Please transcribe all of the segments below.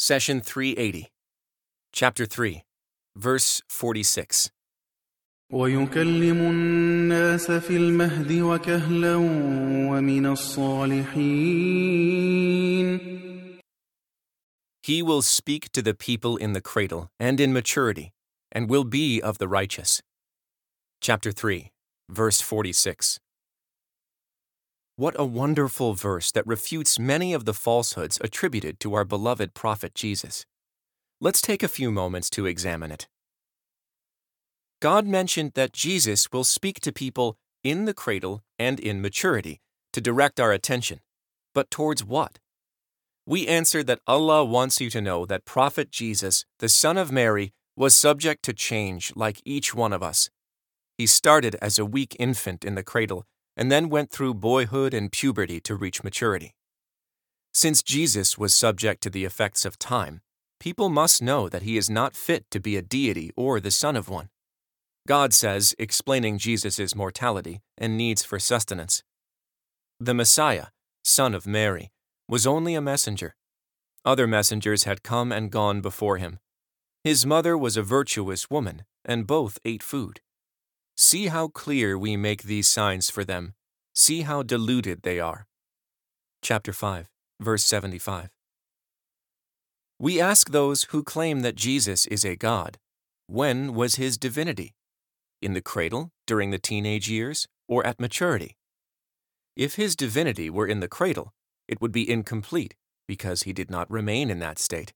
Session 380, Chapter 3, Verse 46. ويكلم الناس في المهد وكهلا ومن الصالحين He will speak to the people in the cradle and in maturity, and will be of the righteous. Chapter 3, verse 46. What a wonderful verse that refutes many of the falsehoods attributed to our beloved prophet Jesus. Let's take a few moments to examine it. God mentioned that Jesus will speak to people in the cradle and in maturity to direct our attention. But towards what? We answered that Allah wants you to know that Prophet Jesus, the Son of Mary, was subject to change like each one of us. He started as a weak infant in the cradle and then went through boyhood and puberty to reach maturity. Since Jesus was subject to the effects of time, people must know that he is not fit to be a deity or the son of one. God says, explaining Jesus' mortality and needs for sustenance The Messiah, son of Mary, was only a messenger. Other messengers had come and gone before him. His mother was a virtuous woman, and both ate food. See how clear we make these signs for them. See how deluded they are. Chapter 5, verse 75. We ask those who claim that Jesus is a God when was his divinity? In the cradle, during the teenage years, or at maturity? If his divinity were in the cradle, it would be incomplete because he did not remain in that state.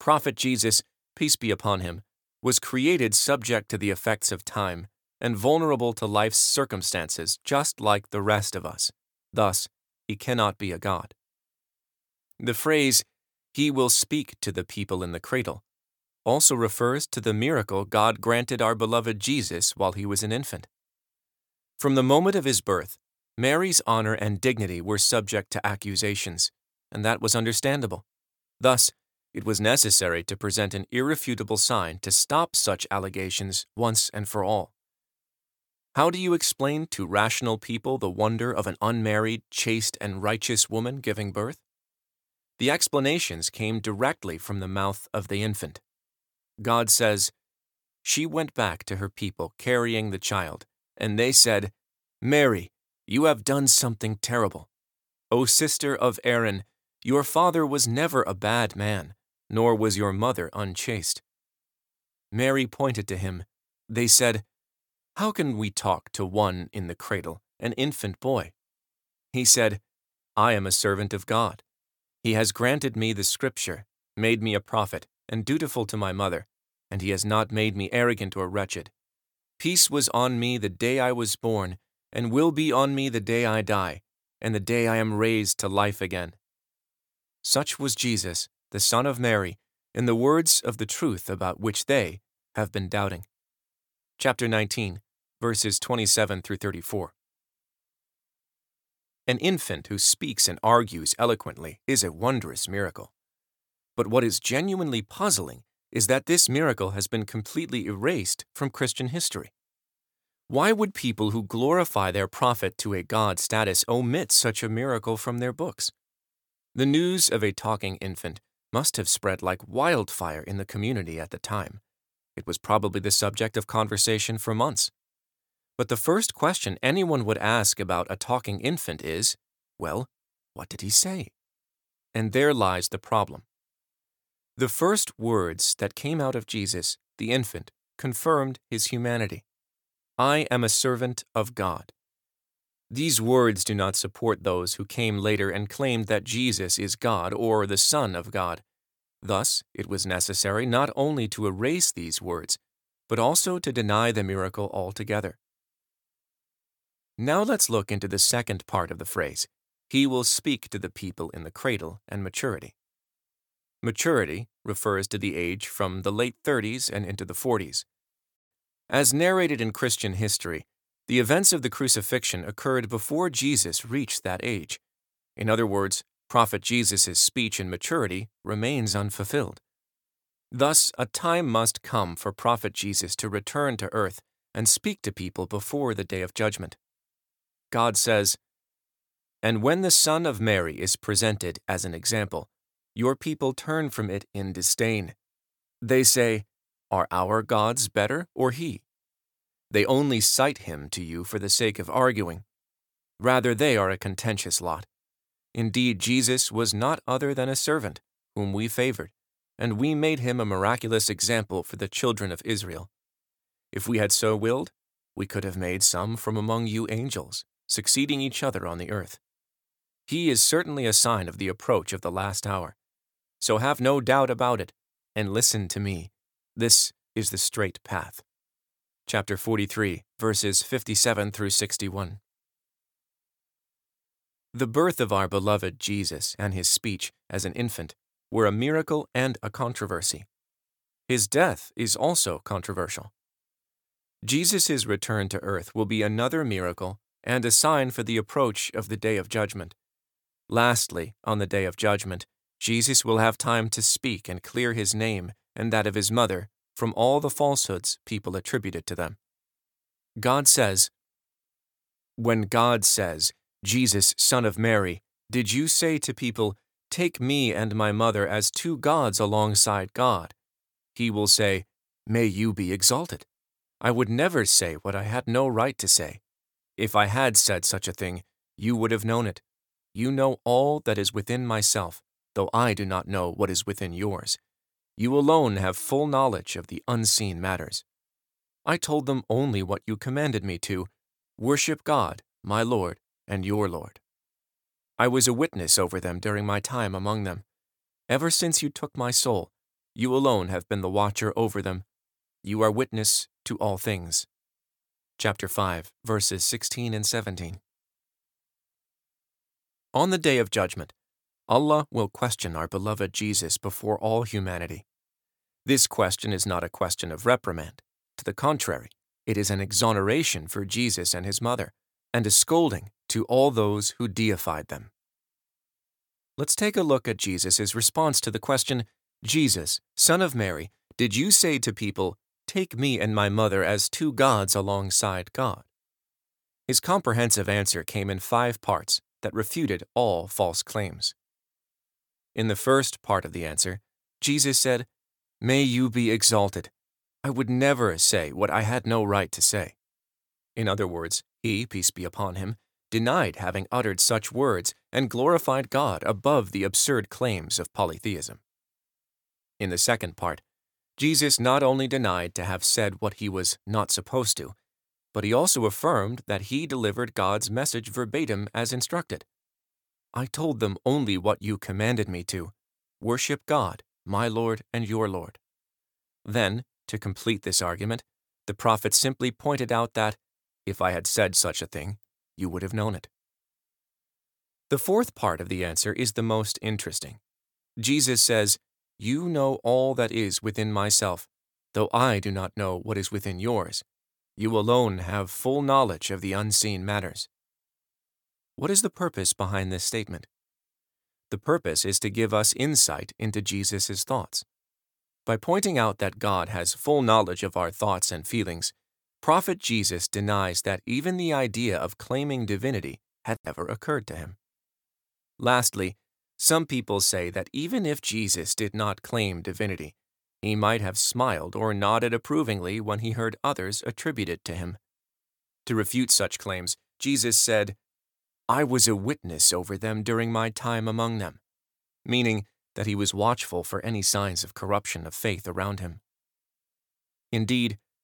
Prophet Jesus, peace be upon him, was created subject to the effects of time and vulnerable to life's circumstances just like the rest of us. Thus, he cannot be a God. The phrase, He will speak to the people in the cradle, also refers to the miracle God granted our beloved Jesus while he was an infant. From the moment of his birth, Mary's honor and dignity were subject to accusations, and that was understandable. Thus, it was necessary to present an irrefutable sign to stop such allegations once and for all. How do you explain to rational people the wonder of an unmarried, chaste, and righteous woman giving birth? The explanations came directly from the mouth of the infant. God says, She went back to her people carrying the child, and they said, Mary, you have done something terrible. O sister of Aaron, your father was never a bad man, nor was your mother unchaste. Mary pointed to him. They said, How can we talk to one in the cradle, an infant boy? He said, I am a servant of God. He has granted me the scripture, made me a prophet, and dutiful to my mother, and he has not made me arrogant or wretched. Peace was on me the day I was born, and will be on me the day I die, and the day I am raised to life again. Such was Jesus, the Son of Mary, in the words of the truth about which they have been doubting. Chapter 19, verses 27 through 34. An infant who speaks and argues eloquently is a wondrous miracle. But what is genuinely puzzling is that this miracle has been completely erased from Christian history. Why would people who glorify their prophet to a God status omit such a miracle from their books? The news of a talking infant must have spread like wildfire in the community at the time. It was probably the subject of conversation for months. But the first question anyone would ask about a talking infant is well, what did he say? And there lies the problem. The first words that came out of Jesus, the infant, confirmed his humanity. I am a servant of God. These words do not support those who came later and claimed that Jesus is God or the Son of God. Thus, it was necessary not only to erase these words, but also to deny the miracle altogether. Now let's look into the second part of the phrase He will speak to the people in the cradle and maturity. Maturity refers to the age from the late 30s and into the 40s. As narrated in Christian history, the events of the crucifixion occurred before Jesus reached that age. In other words, Prophet Jesus' speech in maturity remains unfulfilled. Thus, a time must come for Prophet Jesus to return to earth and speak to people before the day of judgment. God says, And when the Son of Mary is presented as an example, your people turn from it in disdain. They say, Are our gods better or he? They only cite him to you for the sake of arguing. Rather, they are a contentious lot. Indeed, Jesus was not other than a servant, whom we favored, and we made him a miraculous example for the children of Israel. If we had so willed, we could have made some from among you angels, succeeding each other on the earth. He is certainly a sign of the approach of the last hour. So have no doubt about it, and listen to me. This is the straight path. Chapter 43, verses 57 through 61. The birth of our beloved Jesus and his speech as an infant were a miracle and a controversy. His death is also controversial. Jesus' return to earth will be another miracle and a sign for the approach of the day of judgment. Lastly, on the day of judgment, Jesus will have time to speak and clear his name and that of his mother from all the falsehoods people attributed to them. God says, When God says, Jesus, Son of Mary, did you say to people, Take me and my mother as two gods alongside God? He will say, May you be exalted. I would never say what I had no right to say. If I had said such a thing, you would have known it. You know all that is within myself, though I do not know what is within yours. You alone have full knowledge of the unseen matters. I told them only what you commanded me to worship God, my Lord, and your Lord. I was a witness over them during my time among them. Ever since you took my soul, you alone have been the watcher over them. You are witness to all things. Chapter 5, verses 16 and 17. On the day of judgment, Allah will question our beloved Jesus before all humanity. This question is not a question of reprimand. To the contrary, it is an exoneration for Jesus and his mother, and a scolding to all those who deified them. Let's take a look at Jesus' response to the question Jesus, Son of Mary, did you say to people, Take me and my mother as two gods alongside God? His comprehensive answer came in five parts that refuted all false claims. In the first part of the answer, Jesus said, May you be exalted. I would never say what I had no right to say. In other words, he, peace be upon him, denied having uttered such words and glorified God above the absurd claims of polytheism. In the second part, Jesus not only denied to have said what he was not supposed to, but he also affirmed that he delivered God's message verbatim as instructed. I told them only what you commanded me to worship God, my Lord and your Lord. Then, to complete this argument, the prophet simply pointed out that, if I had said such a thing, you would have known it. The fourth part of the answer is the most interesting. Jesus says, You know all that is within myself, though I do not know what is within yours. You alone have full knowledge of the unseen matters. What is the purpose behind this statement? The purpose is to give us insight into Jesus' thoughts. By pointing out that God has full knowledge of our thoughts and feelings, Prophet Jesus denies that even the idea of claiming divinity had ever occurred to him. Lastly, some people say that even if Jesus did not claim divinity, he might have smiled or nodded approvingly when he heard others attribute it to him. To refute such claims, Jesus said, I was a witness over them during my time among them, meaning that he was watchful for any signs of corruption of faith around him. Indeed,